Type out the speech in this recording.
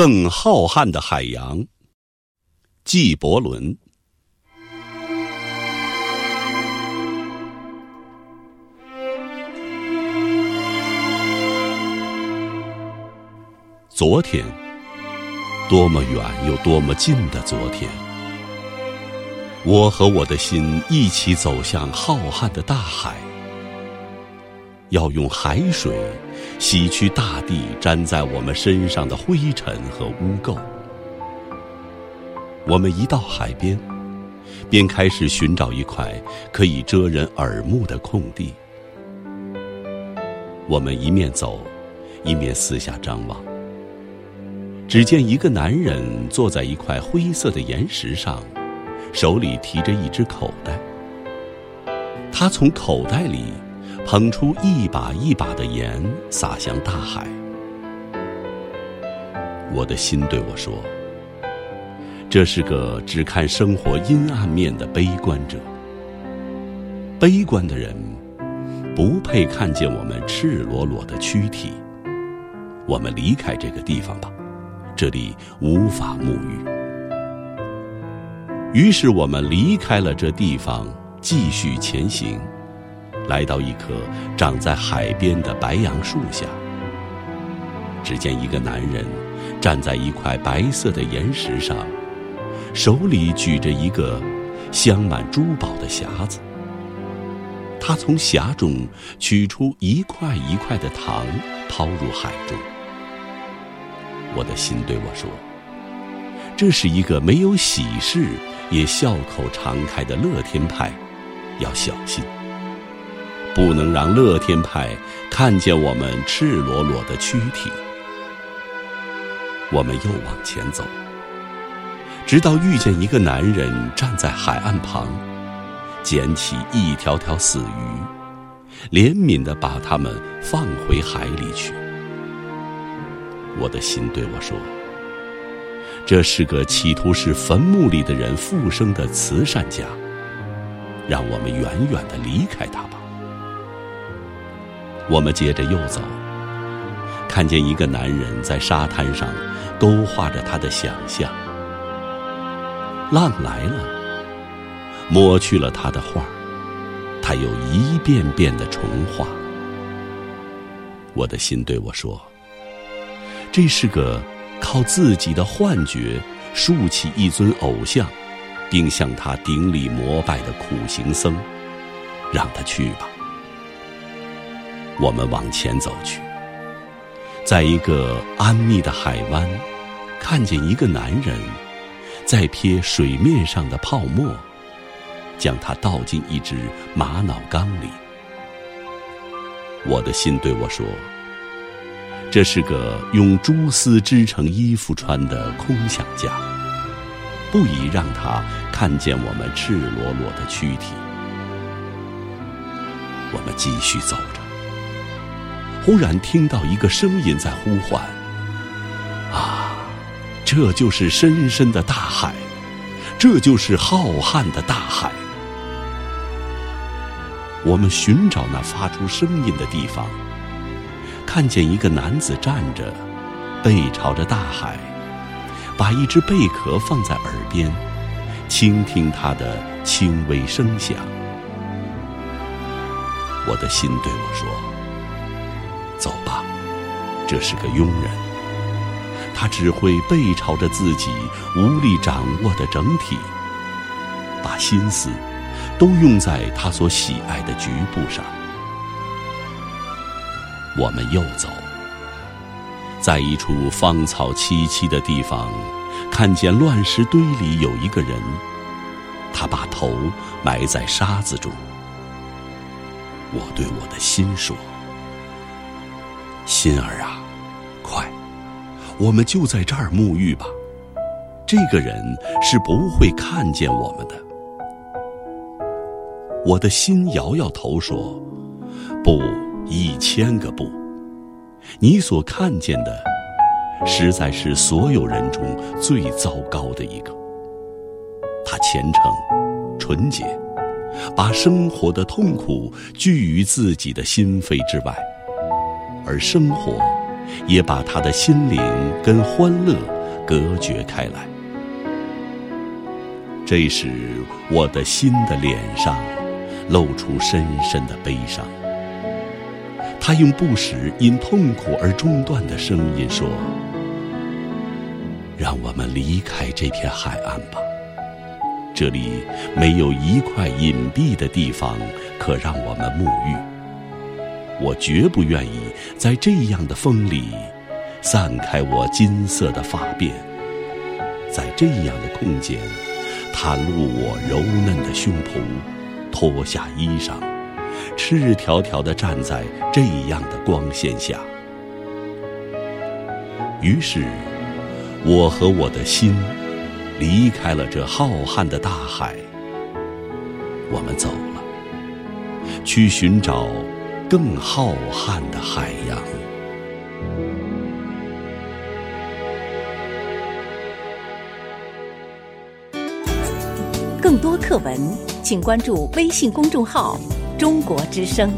更浩瀚的海洋。纪伯伦。昨天，多么远又多么近的昨天。我和我的心一起走向浩瀚的大海，要用海水洗去大地粘在我们身上的灰尘和污垢。我们一到海边，便开始寻找一块可以遮人耳目的空地。我们一面走，一面四下张望。只见一个男人坐在一块灰色的岩石上，手里提着一只口袋。他从口袋里捧出一把一把的盐，洒向大海。我的心对我说：“这是个只看生活阴暗面的悲观者。悲观的人不配看见我们赤裸裸的躯体。我们离开这个地方吧。”这里无法沐浴，于是我们离开了这地方，继续前行，来到一棵长在海边的白杨树下。只见一个男人站在一块白色的岩石上，手里举着一个镶满珠宝的匣子。他从匣中取出一块一块的糖，抛入海中。我的心对我说：“这是一个没有喜事也笑口常开的乐天派，要小心，不能让乐天派看见我们赤裸裸的躯体。”我们又往前走，直到遇见一个男人站在海岸旁，捡起一条条死鱼，怜悯的把它们放回海里去。我的心对我说：“这是个企图使坟墓里的人复生的慈善家，让我们远远的离开他吧。”我们接着又走，看见一个男人在沙滩上勾画着他的想象。浪来了，抹去了他的画，他又一遍遍的重画。我的心对我说。这是个靠自己的幻觉竖起一尊偶像，并向他顶礼膜拜的苦行僧，让他去吧。我们往前走去，在一个安谧的海湾，看见一个男人在撇水面上的泡沫，将它倒进一只玛瑙缸里。我的心对我说。这是个用蛛丝织成衣服穿的空想家，不宜让他看见我们赤裸裸的躯体。我们继续走着，忽然听到一个声音在呼唤：“啊，这就是深深的大海，这就是浩瀚的大海。”我们寻找那发出声音的地方。看见一个男子站着，背朝着大海，把一只贝壳放在耳边，倾听它的轻微声响。我的心对我说：“走吧，这是个庸人，他只会背朝着自己无力掌握的整体，把心思都用在他所喜爱的局部上。”我们又走，在一处芳草萋萋的地方，看见乱石堆里有一个人，他把头埋在沙子中。我对我的心说：“心儿啊，快，我们就在这儿沐浴吧。这个人是不会看见我们的。”我的心摇摇头说：“不。”一千个不，你所看见的，实在是所有人中最糟糕的一个。他虔诚、纯洁，把生活的痛苦拒于自己的心扉之外，而生活也把他的心灵跟欢乐隔绝开来。这时，我的心的脸上露出深深的悲伤。他用不时因痛苦而中断的声音说：“让我们离开这片海岸吧，这里没有一块隐蔽的地方可让我们沐浴。我绝不愿意在这样的风里散开我金色的发辫，在这样的空间袒露我柔嫩的胸脯，脱下衣裳。”赤条条的站在这样的光线下，于是，我和我的心离开了这浩瀚的大海。我们走了，去寻找更浩瀚的海洋。更多课文，请关注微信公众号。中国之声。